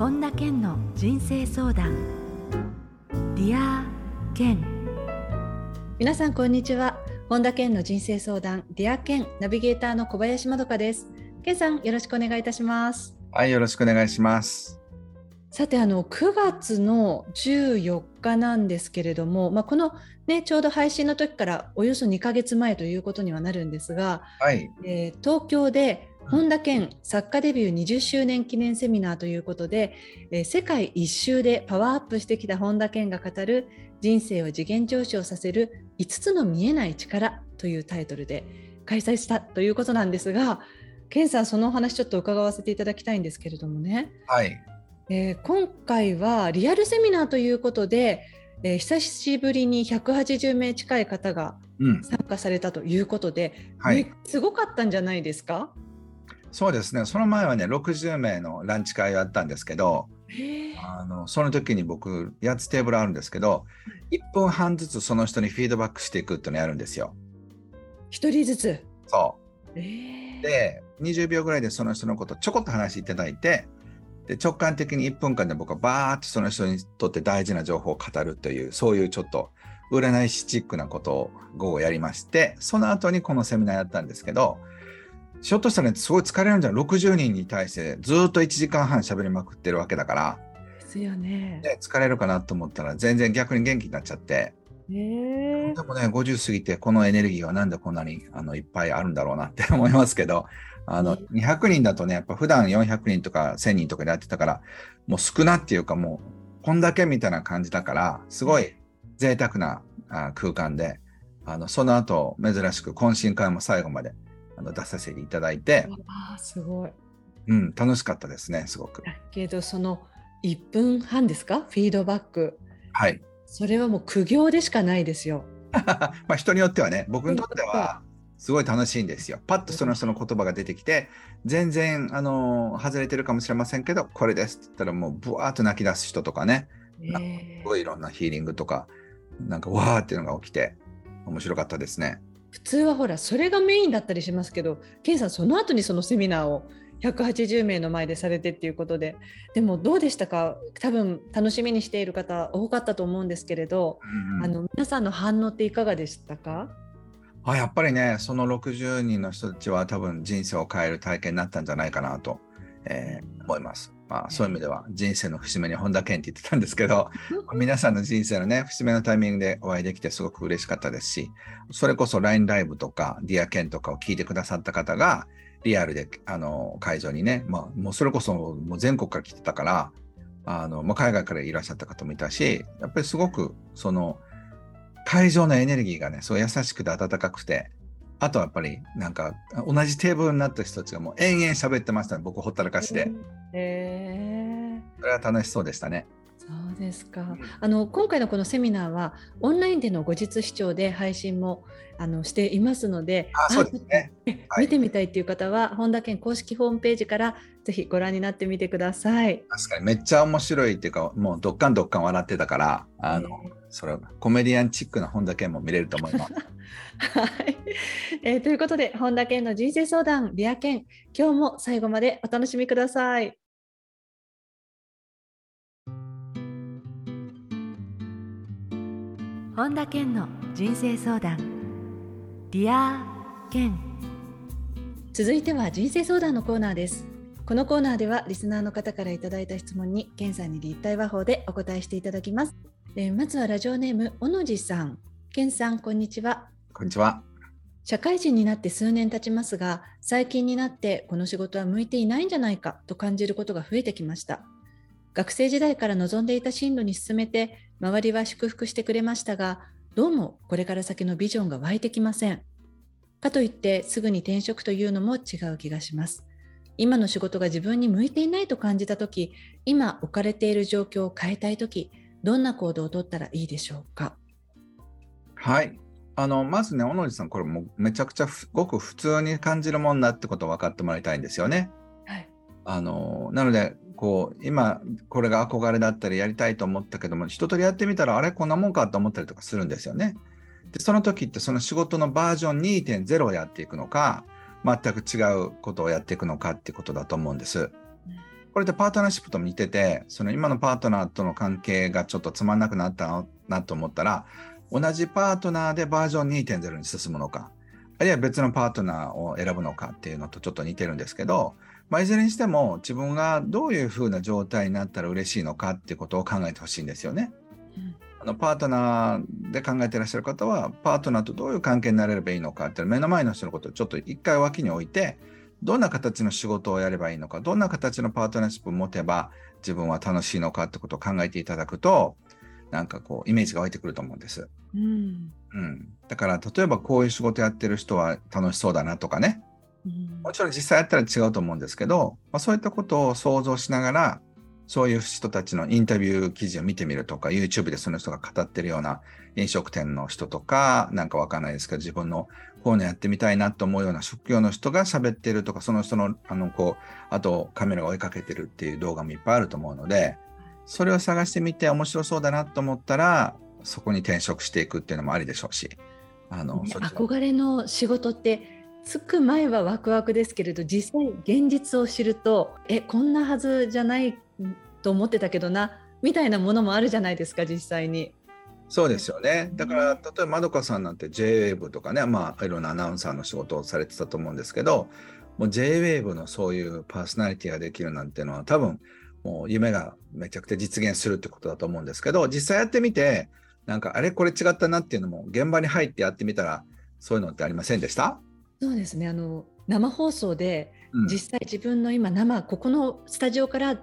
本田健の人生相談。ディア健。皆さんこんにちは。本田健の人生相談。ディア健。ナビゲーターの小林まどかです。健さんよろしくお願いいたします。はいよろしくお願いします。さてあの9月の14日なんですけれども、まあ、この、ね、ちょうど配信の時からおよそ2ヶ月前ということにはなるんですが、はい。えー、東京で本田健作家デビュー20周年記念セミナーということで、えー、世界一周でパワーアップしてきた本田健が語る人生を次元上昇させる5つの見えない力というタイトルで開催したということなんですが健さんそのお話ちょっと伺わせていただきたいんですけれどもね、はい。えー、今回はリアルセミナーということで、えー、久しぶりに180名近い方が参加されたということで、うんはい、すごかったんじゃないですか？そうですね。その前はね60名のランチ会をやったんですけどあのその時に僕8つテーブルあるんですけど1分半ずつその人にフィードバックしていくっていうのをやるんですよ。1人ずつ？そう、で20秒ぐらいでその人のことちょこっと話していただいてで直感的に1分間で僕はバーッとその人にとって大事な情報を語るというそういうちょっと占い師チックなことを午後やりましてその後にこのセミナーやったんですけどひょっとしたら、ね、すごい疲れるんじゃない60人に対してずっと1時間半喋りまくってるわけだから。ですよね。ね疲れるかなと思ったら全然逆に元気になっちゃって。でもね50過ぎてこのエネルギーはなんでこんなにあのいっぱいあるんだろうなって思いますけどあの200人だとねやっぱ普段400人とか1000人とかでやってたからもう少なっていうかもうこんだけみたいな感じだからすごい贅沢な空間であのその後珍しく懇親会も最後まであの出させていただいて、あすごい、うん、楽しかったですね、すごく。だけど、その1分半ですか、フィードバック。はい。それはもう苦行でしかないですよ。まあ人によってはね、僕にとってはすごい楽しいんですよ。パッとその人の言葉が出てきて、全然あの外れてるかもしれませんけど、これですって言ったらもうブワーッと泣き出す人とかね、すごいいろんなヒーリングとか、なんかわーっていうのが起きて、面白かったですね。普通はほらそれがメインだったりしますけどケンさんその後にそのセミナーを180名の前でされてっていうことででもどうでしたか？多分楽しみにしている方多かったと思うんですけれど、うんうん、あの皆さんの反応っていかがでしたか？あやっぱりねその60人の人たちは多分人生を変える体験になったんじゃないかなと、えー、思います。まあ、そういう意味では人生の節目に本田健って言ってたんですけど皆さんの人生のね節目のタイミングでお会いできてすごく嬉しかったですしそれこそ LINE ライブとかディアケンとかを聞いてくださった方がリアルであの会場にね、まあ、もうそれこそもう全国から来てたからあの、まあ、海外からいらっしゃった方もいたしやっぱりすごくその会場のエネルギーがねすごい優しくて温かくてあとはやっぱりなんか同じテーブルになった人たちがもう延々喋ってましたね僕ほったらかしで。へえそれは楽しそうでしたね。ですか？あの今回のこのセミナーはオンラインでの後日視聴で配信もあのしていますので、あそうですね、見てみたいっていう方は、はい、本田健公式ホームページからぜひご覧になってみてください。確かにめっちゃ面白いっていうか、もうどっかんどっかん笑ってたから、あの、それコメディアンチックな本田健も見れると思います。はい、えー、ということで本田健の人生相談ディア健今日も最後までお楽しみください。本田健の人生相談。ディア健。続いては人生相談のコーナーです。このコーナーではリスナーの方からいただいた質問に健さんに立体話法でお答えしていただきます、えー、まずはラジオネーム小野寺さん。健さんこんにちは。こんにちは。社会人になって数年経ちますが、最近になってこの仕事は向いていないんじゃないかと感じることが増えてきました。学生時代から望んでいた進路に進めて、周りは祝福してくれましたが、どうもこれから先のビジョンが湧いてきません。かといってすぐに転職というのも違う気がします。今の仕事が自分に向いていないと感じたとき、今置かれている状況を変えたいとき、どんな行動をとったらいいでしょうか？はい、あのまずね、小野寺さん、これもめちゃくちゃごく普通に感じるもんだってことを分かってもらいたいんですよね。はい、あのなのでこう、今、これが憧れだったりやりたいと思ったけども、一通りやってみたら、あれ、こんなもんかと思ったりとかするんですよね。で、その時って、その仕事のバージョン2.0をやっていくのか、全く違うことをやっていくのかっていうことだと思うんです。これってパートナーシップと似てて、その今のパートナーとの関係がちょっとつまんなくなったなと思ったら、同じパートナーでバージョン2.0に進むのか、あるいは別のパートナーを選ぶのかっていうのとちょっと似てるんですけど、まあ、いずれにしても自分がどういうふうな状態になったら嬉しいのかっていうことを考えてほしいんですよね。うんあのパートナーで考えていらっしゃる方はパートナーとどういう関係になれればいいのかって目の前の人のことをちょっと一回脇に置いてどんな形の仕事をやればいいのかどんな形のパートナーシップを持てば自分は楽しいのかってことを考えていただくとなんかこうイメージが湧いてくると思うんです。うん、うん、だから例えばこういう仕事やってる人は楽しそうだなとかね、うん、もちろん実際やったら違うと思うんですけど、まあ、そういったことを想像しながらそういう人たちのインタビュー記事を見てみるとか、YouTube でその人が語ってるような飲食店の人とか、なんかわかんないですけど、自分のこういうのやってみたいなと思うような職業の人が喋ってるとか、その人の、あの、こう、あとカメラが追いかけてるっていう動画もいっぱいあると思うので、それを探してみて面白そうだなと思ったら、そこに転職していくっていうのもありでしょうし。あの、ね、憧れの仕事ってつく前はワクワクですけれど実際現実を知るとえこんなはずじゃないと思ってたけどなみたいなものもあるじゃないですか実際に。そうですよね。だから、例えばまどかさんなんて JWAVE とかね、まあ、いろんなアナウンサーの仕事をされてたと思うんですけど、もう JWAVE のそういうパーソナリティができるなんていうのは多分、もう夢がめちゃくちゃ実現するってことだと思うんですけど、実際やってみて、なんかあれこれ違ったなっていうのも現場に入ってやってみたら、そういうのってありませんでした？そうですね。あの生放送で実際自分の今生、ここのスタジオから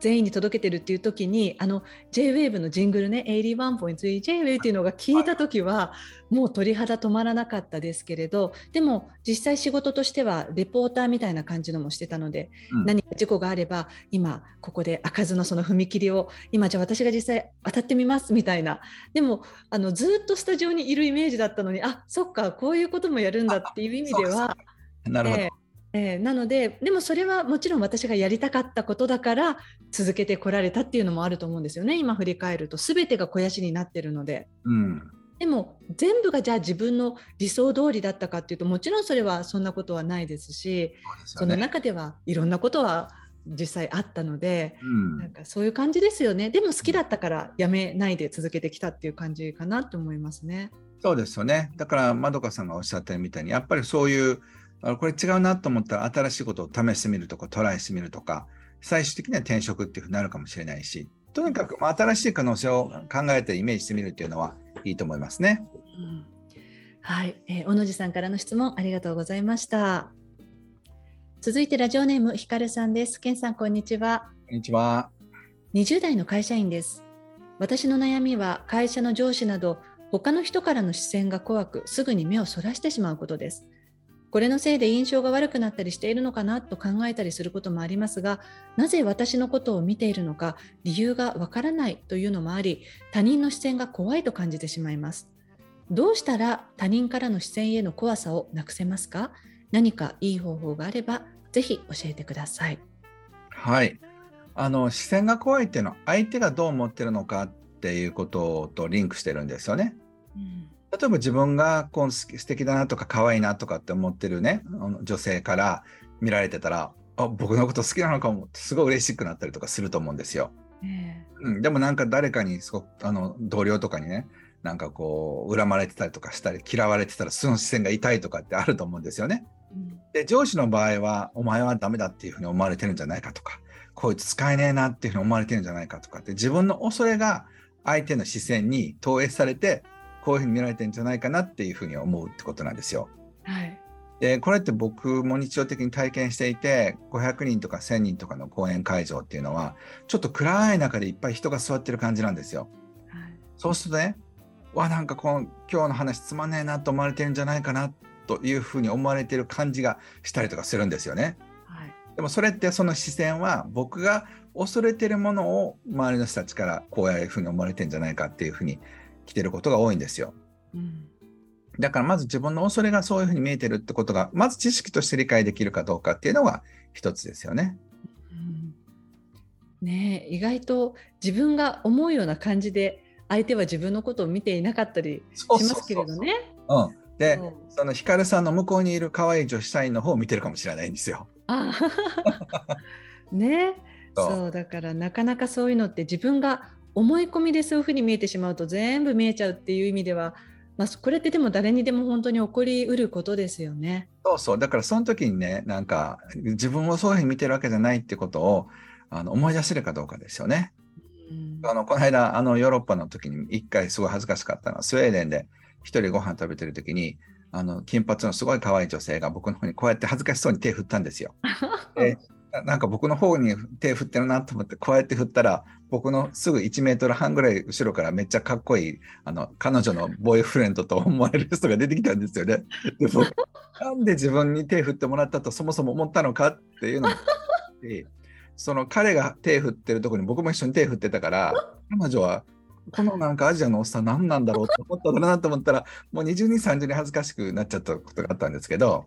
全員に届けてるっていう時にあの JWAVE のジングルね 81.3JWAVE っていうのが聞いた時はもう鳥肌止まらなかったですけれどでも実際仕事としてはレポーターみたいな感じのもしてたので、うん、何か事故があれば今ここで開かずのその踏切を今じゃあ私が実際当たってみますみたいな。でもあのずっとスタジオにいるイメージだったのにあそっかこういうこともやるんだっていう意味では。なるほど、えーえー、なのででもそれはもちろん私がやりたかったことだから続けてこられたっていうのもあると思うんですよね。今振り返ると全てが肥やしになってるので。うん。でも全部がじゃあ自分の理想通りだったかっていうともちろんそれはそんなことはないですしそ、ね,、の中ではいろんなことは実際あったので、うん、なんかそういう感じですよね。でも好きだったからやめないで続けてきたっていう感じかなと思いますね。そうですよね。だからまどかさんがおっしゃったみたいにやっぱりそういうあこれ違うなと思ったら新しいことを試してみるとかトライしてみるとか最終的には転職っていうふうになるかもしれないしとにかく、まあ、新しい可能性を考えてイメージしてみるっていうのはいいと思いますね。うん、はい、えー、小野寺さんからの質問ありがとうございました。続いてラジオネームひかるさんです。けんさんこんにちは。こんにちは。20代の会社員です。私の悩みは会社の上司など他の人からの視線が怖くすぐに目をそらしてしまうことです。これのせいで印象が悪くなったりしているのかなと考えたりすることもありますがなぜ私のことを見ているのか理由がわからないというのもあり他人の視線が怖いと感じてしまいます。どうしたら他人からの視線への怖さをなくせますか？何かいい方法があればぜひ教えてください。はい。あの視線が怖いっていうのは相手がどう思ってるのかっていうこととリンクしてるんですよね、うん例えば自分がこう素敵だなとか可愛いなとかって思ってるね女性から見られてたらあ僕のこと好きなのかもすごい嬉しくなったりとかすると思うんですよ。えー、うん、でもなんか誰かにすごくあの同僚とかにねなんかこう恨まれてたりとかしたり嫌われてたらその視線が痛いとかってあると思うんですよね。うん、で上司の場合はお前はダメだっていうふうに思われてるんじゃないかとかこいつ使えねえなっていうふうに思われてるんじゃないかとかって自分の恐れが相手の視線に投影されてこういうふうに見られてるんじゃないかなっていうふうに思うってことなんですよ。はい、でこれって僕も日常的に体験していて500人とか1000人とかの講演会場っていうのはちょっと暗い中でいっぱい人が座ってる感じなんですよ。はい、そうするとねわなんかこの今日の話つまんねえなと思われてるんじゃないかなというふうに思われてる感じがしたりとかするんですよね。はい、でもそれってその視線は僕が恐れてるものを周りの人たちからこういうふうに思われてるんじゃないかっていうふうに来てることが多いんですよ。うん、だからまず自分の恐れがそういうふうに見えてるってことがまず知識として理解できるかどうかっていうのが一つですよね。うん、ね意外と自分が思うような感じで相手は自分のことを見ていなかったりしますけれどね。うん、で、そのヒカルさんの向こうにいる可愛い女子社員の方を見てるかもしれないんですよ。ねそうだからなかなかそういうのって自分が思い込みでそういうふうに見えてしまうと全部見えちゃうっていう意味では、まあ、これってでも誰にでも本当に起こりうることですよね。そうそうだからその時にねなんか自分をそういうふうに見てるわけじゃないってことをあの思い出せるかどうかですよね。うん、あのこの間あのヨーロッパの時に一回すごい恥ずかしかったのはスウェーデンで一人ご飯食べてる時にあの金髪のすごい可愛い女性が僕の方にこうやって恥ずかしそうに手振ったんですよ。でなんか僕の方に手振ってるなと思ってこうやって振ったら僕のすぐ1メートル半ぐらい後ろからめっちゃかっこいいあの彼女のボーイフレンドと思われる人が出てきたんですよね。で僕なんで自分に手振ってもらったとそもそも思ったのかっていうのもその彼が手振ってるとこに僕も一緒に手振ってたから彼女はこのなんかアジアのおっさん何なんだろうと思ったんだなと思ったらもう20人30人恥ずかしくなっちゃったことがあったんですけど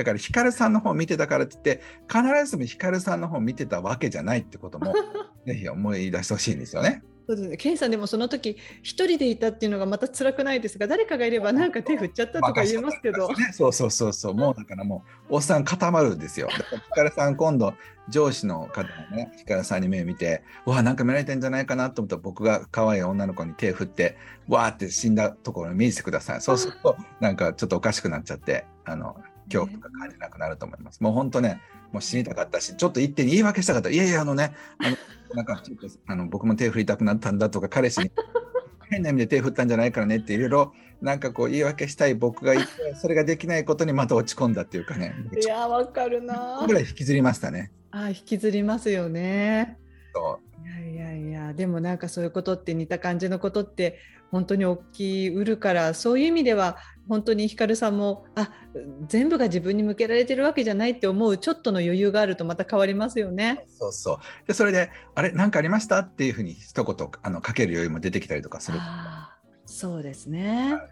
だからヒカルさんの方見てたからって言って必ずしもヒカルさんの方見てたわけじゃないってことも ぜひ思い出してほしいんですよね。そうですね。ケンさんでもその時一人でいたっていうのがまた辛くないですが、誰かがいればなんか手振っちゃったとか言えますけど。ね、そうそうそうそう。もうだからもうおっさん固まるんですよ。だからヒカルさん今度上司の方がね、ヒカルさんに目を見て、うわなんか見られてんじゃないかなと思ったら僕が可愛い女の子に手振って、わーって死んだところを見せてください。そうするとなんかちょっとおかしくなっちゃって、あの恐怖とか感じなくなると思います。もう本当ね、もう死にたかったし、ちょっと一手に言い訳したかった。いやいや、あのね、あのなんかちょっと あの僕も手振りたくなったんだとか、彼氏に 変な意味で手振ったんじゃないからねっていろいろなんかこう言い訳したい僕がいて、それができないことにまた落ち込んだっていうかね。いや、わかるな。ぐらい引きずりましたね。あ引きずりますよね。そういやいやいや、でもなんかそういうことって似た感じのことって本当に大きいうるからそういう意味では本当にひかるさんもあ全部が自分に向けられてるわけじゃないって思うちょっとの余裕があるとまた変わりますよね。そうそうでそれで「あれ何かありました?」っていうふうに一言あのかける余裕も出てきたりとかする。そうですね。は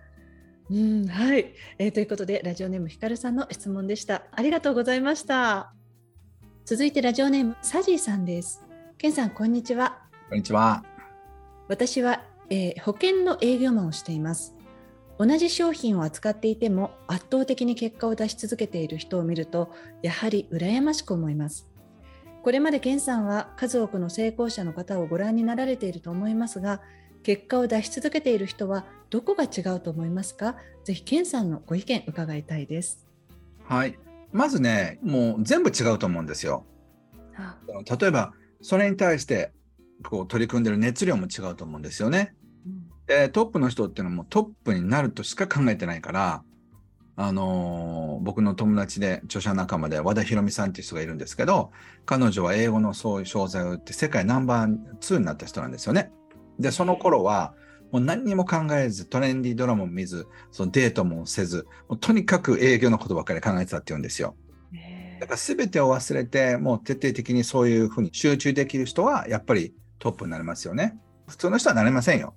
い、うんはい、えー、ということでラジオネームひかるさんの質問でした。ありがとうございました。続いてラジオネームサジーさんです。ケンさんこんにちは。こんにちは。私はえー、保険の営業マンをしています。同じ商品を扱っていても圧倒的に結果を出し続けている人を見るとやはり羨ましく思います。これまで健さんは数多くの成功者の方をご覧になられていると思いますが結果を出し続けている人はどこが違うと思いますか？ぜひ健さんのご意見伺いたいです。はいまずねもう全部違うと思うんですよ。例えばそれに対してこう取り組んでる熱量も違うと思うんですよね。でトップの人っていうのはもうトップになるとしか考えてないから、あのー、僕の友達で著者仲間で和田博美さんっていう人がいるんですけど彼女は英語のそういう商材を売って世界ナンバー2になった人なんですよね。でその頃はもう何にも考えずトレンディードラマも見ずそのデートもせずもうとにかく営業のことばっかり考えてたって言うんですよ。だから全てを忘れてもう徹底的にそういうふうに集中できる人はやっぱりトップになりますよね。普通の人はなれませんよ。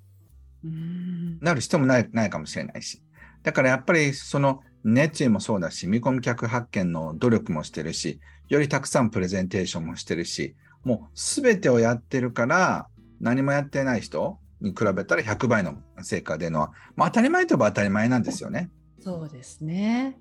なる人もないないかもしれないし。だからやっぱりその熱意もそうだし、見込み客発見の努力もしてるし、よりたくさんプレゼンテーションもしてるし、もう全てをやってるから、何もやってない人に比べたら100倍の成果でのは、まあ、当たり前といえば当たり前なんですよね。そうですね。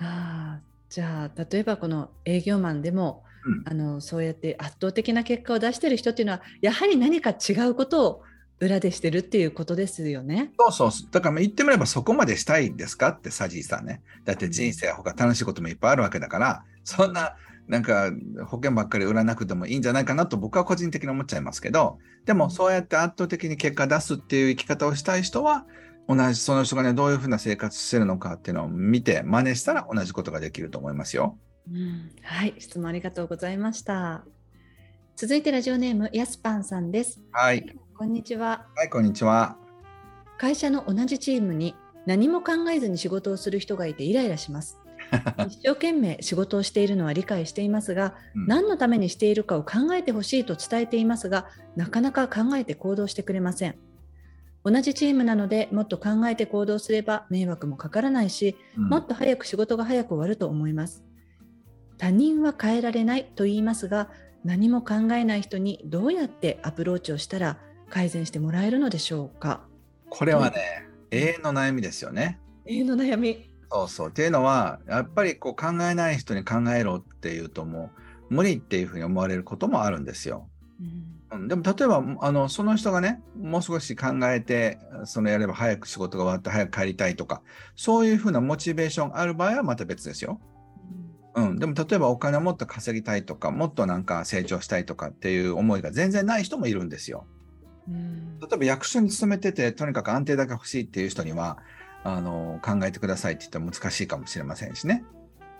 あじゃあ例えばこの営業マンでも、うん、あのそうやって圧倒的な結果を出してる人っていうのはやはり何か違うことを裏でしてるっていうことですよね。そうそう。だから言ってみればそこまでしたいですかってサジーさんね。だって人生他楽しいこともいっぱいあるわけだから、そんななんか保険ばっかり売らなくてもいいんじゃないかなと僕は個人的に思っちゃいますけど、でもそうやって圧倒的に結果出すっていう生き方をしたい人は、同じその人がね、どういうふうな生活してるのかっていうのを見て真似したら同じことができると思いますよ。うん、はい、質問ありがとうございました。続いてラジオネームやすぱんさんです。はい。こんにちは。はい、こんにちは。会社の同じチームに何も考えずに仕事をする人がいてイライラします。一生懸命仕事をしているのは理解していますが、うん、何のためにしているかを考えてほしいと伝えていますが、なかなか考えて行動してくれません。同じチームなのでもっと考えて行動すれば迷惑もかからないし、うん、もっと早く仕事が早く終わると思います。他人は変えられないと言いますが、何も考えない人にどうやってアプローチをしたら改善してもらえるのでしょうか？これはね、永遠の悩みですよね。永遠の悩み。そうそう。っていうのは、やっぱりこう考えない人に考えろっていうともう、無理っていうふうに思われることもあるんですよ。うんうん、でも例えばあのその人がねもう少し考えてそのやれば早く仕事が終わって早く帰りたいとかそういうふうなモチベーションある場合はまた別ですよ。うん、でも例えばお金をもっと稼ぎたいとかもっとなんか成長したいとかっていう思いが全然ない人もいるんですよ。うん例えば役所に勤めててとにかく安定だけ欲しいっていう人にはあの考えてくださいって言ったら難しいかもしれませんしね。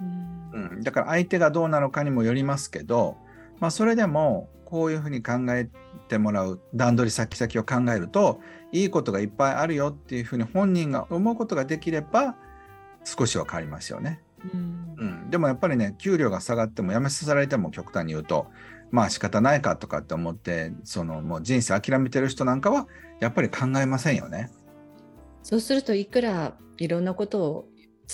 うんうん、だから相手がどうなのかにもよりますけど、まあ、それでもこういうふうに考えてもらう段取り先々を考えるといいことがいっぱいあるよっていうふうに本人が思うことができれば少しは変わりますよね。うんうん、でもやっぱりね給料が下がっても辞めさせられても極端に言うとまあ仕方ないかとかって思ってそのもう人生諦めてる人なんかはやっぱり考えませんよね。そうするといくらいろんなことを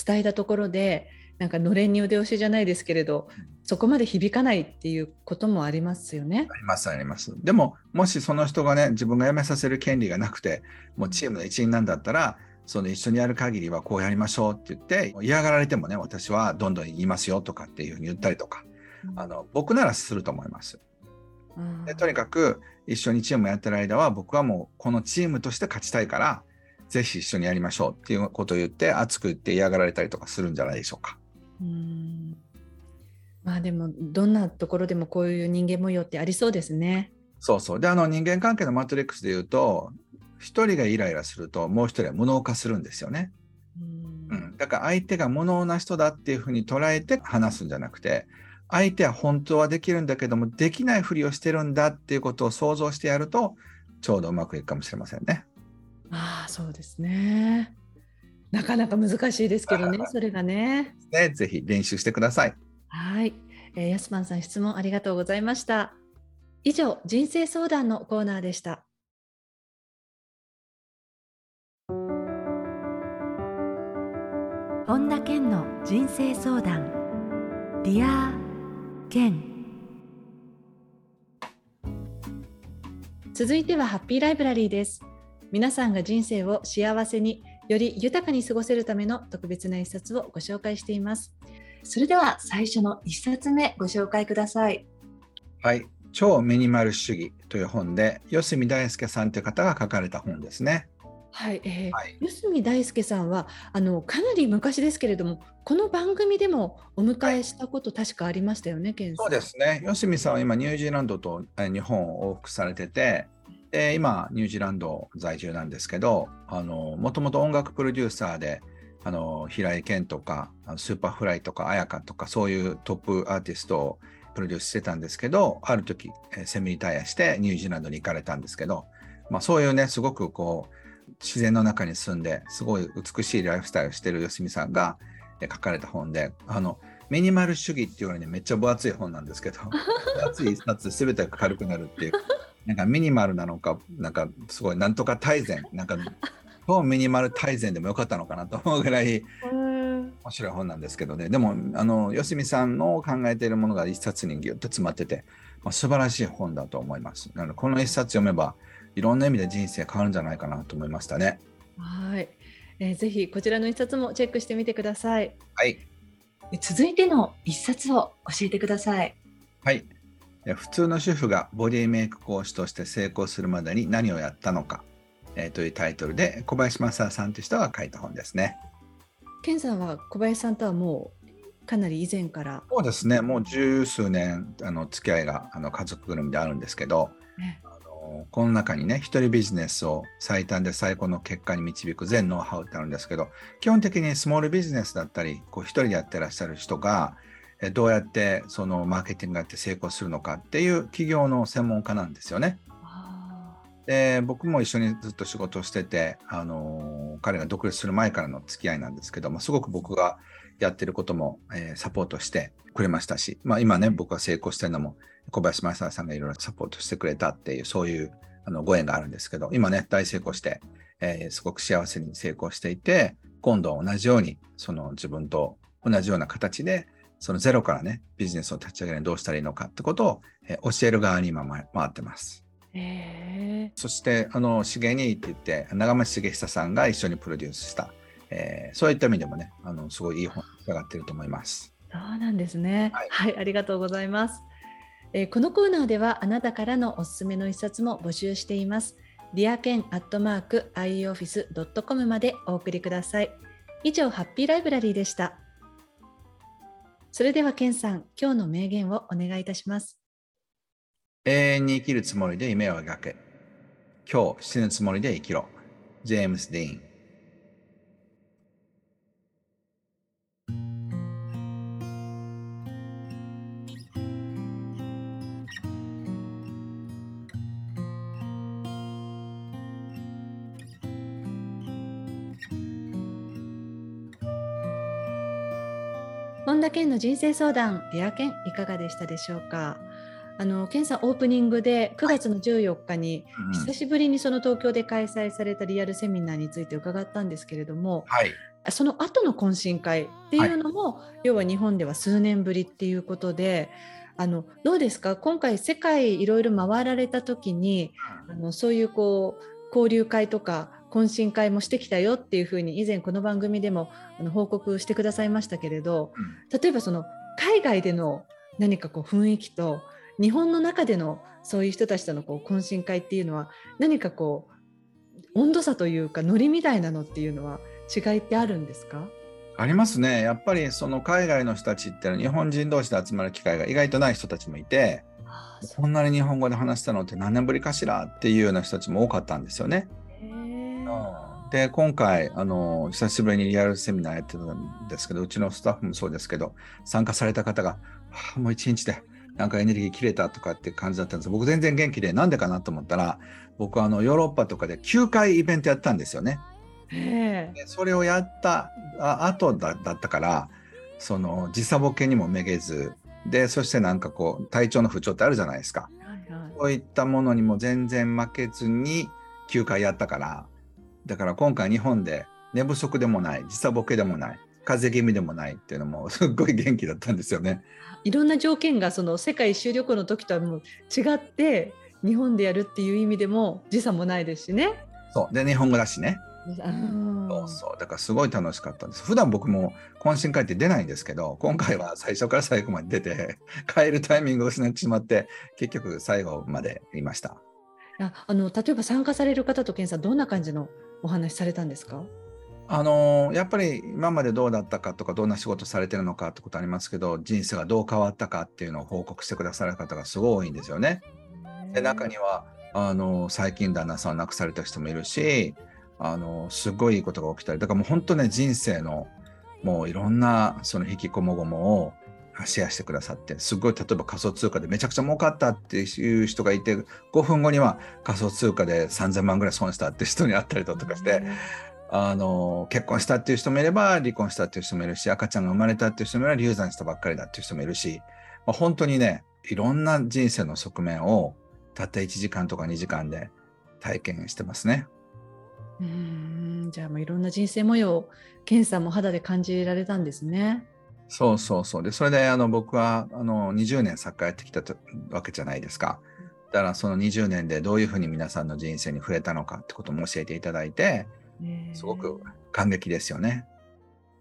伝えたところでなんかのれんに腕押しじゃないですけれどそこまで響かないっていうこともありますよね。ありますあります。でももしその人がね自分が辞めさせる権利がなくてもうチームの一員なんだったらその一緒にやる限りはこうやりましょうって言って嫌がられてもね私はどんどん言いますよとかっていうふうに言ったりとかあの僕ならすると思います。うんでとにかく一緒にチームやってる間は僕はもうこのチームとして勝ちたいからぜひ一緒にやりましょうっていうことを言って熱く言って嫌がられたりとかするんじゃないでしょうか。うんまあでもどんなところでもこういう人間模様ってありそうですね。そうそう。で、あの人間関係のマトリックスで言うと、一人がイライラすると、もう一人は無能化するんですよね。うんうん。だから相手が無能な人だっていうふうに捉えて話すんじゃなくて、相手は本当はできるんだけども、できないふりをしてるんだっていうことを想像してやると、ちょうどうまくいくかもしれませんね。ああそうですね。なかなか難しいですけどね それがね。ね、ぜひ練習してください。はい、えー、ヤスマンさん質問ありがとうございました。以上人生相談のコーナーでした。本田健の人生相談。ディア健続いてはハッピーライブラリーです。皆さんが人生を幸せにより豊かに過ごせるための特別な一冊をご紹介しています。それでは最初の一冊目ご紹介ください。はい。超ミニマル主義という本で、四角大輔さんという方が書かれた本ですね。はい、えーはい。四角大輔さんはあのかなり昔ですけれどもこの番組でもお迎えしたこと確かありましたよね、ケンさん。そうですね。四角さんは今、ニュージーランドとえ日本を往復されてて、で今、ニュージーランド在住なんですけど、あのもともと音楽プロデューサーで、あの平井堅とか、 Superfly とか、絢香とか、そういうトップアーティストをプロデュースしてたんですけど、ある時、えセミリタイアしてニュージーランドに行かれたんですけど、まあ、そういうね、すごくこう、自然の中に住んで、すごい美しいライフスタイルをしてる吉見さんがえ書かれた本で、あの、ミニマル主義っていうのはね、めっちゃ分厚い本なんですけど、分厚い一冊すべてが軽くなるっていう、なんかミニマルなのか、なんかすごいなんとか大全、なんか、超ミニマル大全でもよかったのかなと思うぐらい面白い本なんですけどね、でも、あの、吉見さんの考えているものが一冊にぎゅっと詰まってて、まあ、素晴らしい本だと思います。なので、この一冊読めば、いろんな意味で人生変わるんじゃないかなと思いましたね。はい、えーぜひこちらの一冊もチェックしてみてくださいはい。え続いての一冊を教えてくださいはい。え普通の主婦がボディメイク講師として成功するまでに何をやったのか、えーというタイトルで小林正さんという人が書いた本ですね。ケンさんは小林さんとはもうかなり以前から、そうですね、もう十数年あの付き合いがあの家族ぐるみであるんですけど、この中にね、一人ビジネスを最短で最高の結果に導く全ノウハウってあるんですけど、基本的にスモールビジネスだったり、こう一人でやってらっしゃる人が、えどうやってそのマーケティングやって成功するのかっていう企業の専門家なんですよね。あで僕も一緒にずっと仕事をしてて、あのー彼が独立する前からの付き合いなんですけどもすごく僕がやってることも、えーサポートしてくれましたし、まあ、今ね僕が成功してるのも小林正さんがいろいろサポートしてくれたっていうそういうあのご縁があるんですけど今ね大成功して、えーすごく幸せに成功していて今度は同じようにその自分と同じような形でそのゼロからねビジネスを立ち上げるにはどうしたらいいのかってことを、えー教える側に今回ってます。そして、あの、しげにって言って、長町茂久さんが一緒にプロデュースした、えーそういった意味でもね、あの、すごいいい本にがっていると思います。ーそうなんですね、はいはい、ありがとうございます。えー、このコーナーではあなたからのおすすめの一冊も募集しています。リアケンアットマーク ioffice.com までお送りください。以上、ハッピーライブラリーでした。それでは、ケンさん、今日の名言をお願いいたします。永遠に生きるつもりで夢を描け。今日死ぬつもりで生きろ。ジェームス・ディーン。本田健の人生相談レア健いかがでしたでしょうか？あの健さんオープニングで9月の14日に、久しぶりにその東京で開催されたリアルセミナーについて伺ったんですけれども、はい、その後の懇親会っていうのも、はい、要は日本では数年ぶりっていうことであのどうですか？今回世界いろいろ回られた時に、あのそういうこう交流会とか懇親会もしてきたよっていうふうに以前この番組でもあの報告してくださいましたけれど、例えばその海外での何かこう雰囲気と日本の中でのそういう人たちとのこう懇親会っていうのは何かこう温度差というかノリみたいなのっていうのは違いってあるんですか？ありますね。やっぱりその海外の人たちって日本人同士で集まる機会が意外とない人たちもいて、こんなに日本語で話したのって何年ぶりかしらっていうような人たちも多かったんですよね。で今回あの久しぶりにリアルセミナーやってたんですけどうちのスタッフもそうですけど参加された方が、はあ、もう一日でなんかエネルギー切れたとかって感じだったんです僕全然元気でなんでかなと思ったら僕はあのヨーロッパとかで9回イベントやったんですよね。でそれをやった後だだったからその時差ボケにもめげずでそしてなんかこう体調の不調ってあるじゃないですか。はいはい、そういったものにも全然負けずに9回やったからだから今回日本で寝不足でもない時差ボケでもない風邪気味でもないっていうのも すっごい元気だったんですよね。いろんな条件がその世界一周旅行の時とはもう違って日本でやるっていう意味でも時差もないですしね。そうで日本語だしね。そうそうだからすごい楽しかったんです普段僕も懇親会って出ないんですけど今回は最初から最後まで出て 帰るタイミングを失ってしまって結局最後までいましたああの例えば参加される方と健さんどんな感じのお話されたんですか？あのやっぱり今までどうだったかとかどんな仕事されてるのかってことありますけど人生がどう変わったかっていうのを報告してくださる方がすごい多いんですよね。で中にはあの最近旦那さんを亡くされた人もいるしあのすごいいいことが起きたりだからもう本当ね人生のもういろんなその引きこもごもをシェアしてくださってすごい例えば仮想通貨でめちゃくちゃ儲かったっていう人がいて5分後には仮想通貨で3000万ぐらい損したって人に会ったりとかして。あの結婚したっていう人もいれば離婚したっていう人もいるし赤ちゃんが生まれたっていう人もいれば流産したばっかりだっていう人もいるし、まあ、本当にねいろんな人生の側面をたった1時間とか2時間で体験してますね。うんじゃあもういろんな人生模様を健さんも肌で感じられたんですね。そうそうそう。で、それであの僕はあの20年サッカーやってきたわけじゃないですか。だからその20年でどういうふうに皆さんの人生に触れたのかってことも教えていただいて、すごく感激ですよね。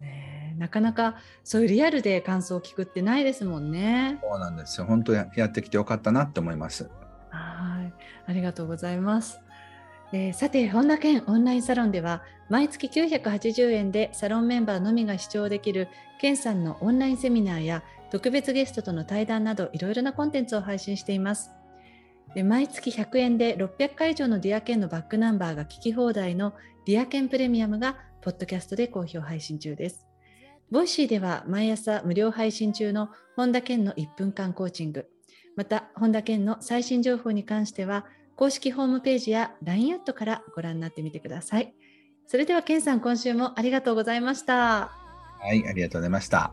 ねなかなかそういうリアルで感想を聞くってないですもんね。そうなんですよ。本当やってきてよかったなって思います。はい、ありがとうございます。えー、さて本田健オンラインサロンでは毎月980円でサロンメンバーのみが視聴できる健さんのオンラインセミナーや特別ゲストとの対談などいろいろなコンテンツを配信しています。で毎月100円で600回以上のディアケンのバックナンバーが聞き放題のディアケンプレミアムがポッドキャストで好評配信中です。ボイシーでは毎朝無料配信中の本田健の1分間コーチングまた本田健の最新情報に関しては公式ホームページや LINE アットからご覧になってみてください。それでは、ケンさん、今週もありがとうございました。はい、ありがとうございました。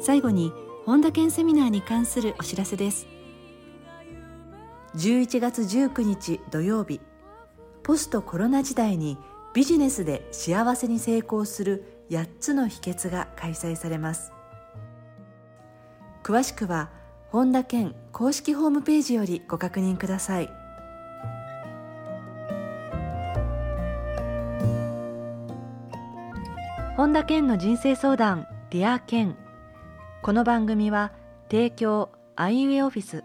最後に本田健セミナーに関するお知らせです11月19日土曜日ポストコロナ時代にビジネスで幸せに成功する8つの秘訣が開催されます。詳しくは本田健公式ホームページよりご確認ください。本田健の人生相談ディア健。この番組は提供アイウエオオフィス。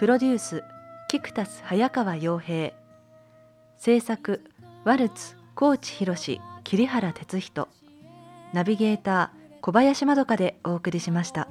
プロデュースキクタス早川洋平。制作ワルツ高知博桐原哲人ナビゲーター小林まどかでお送りしました。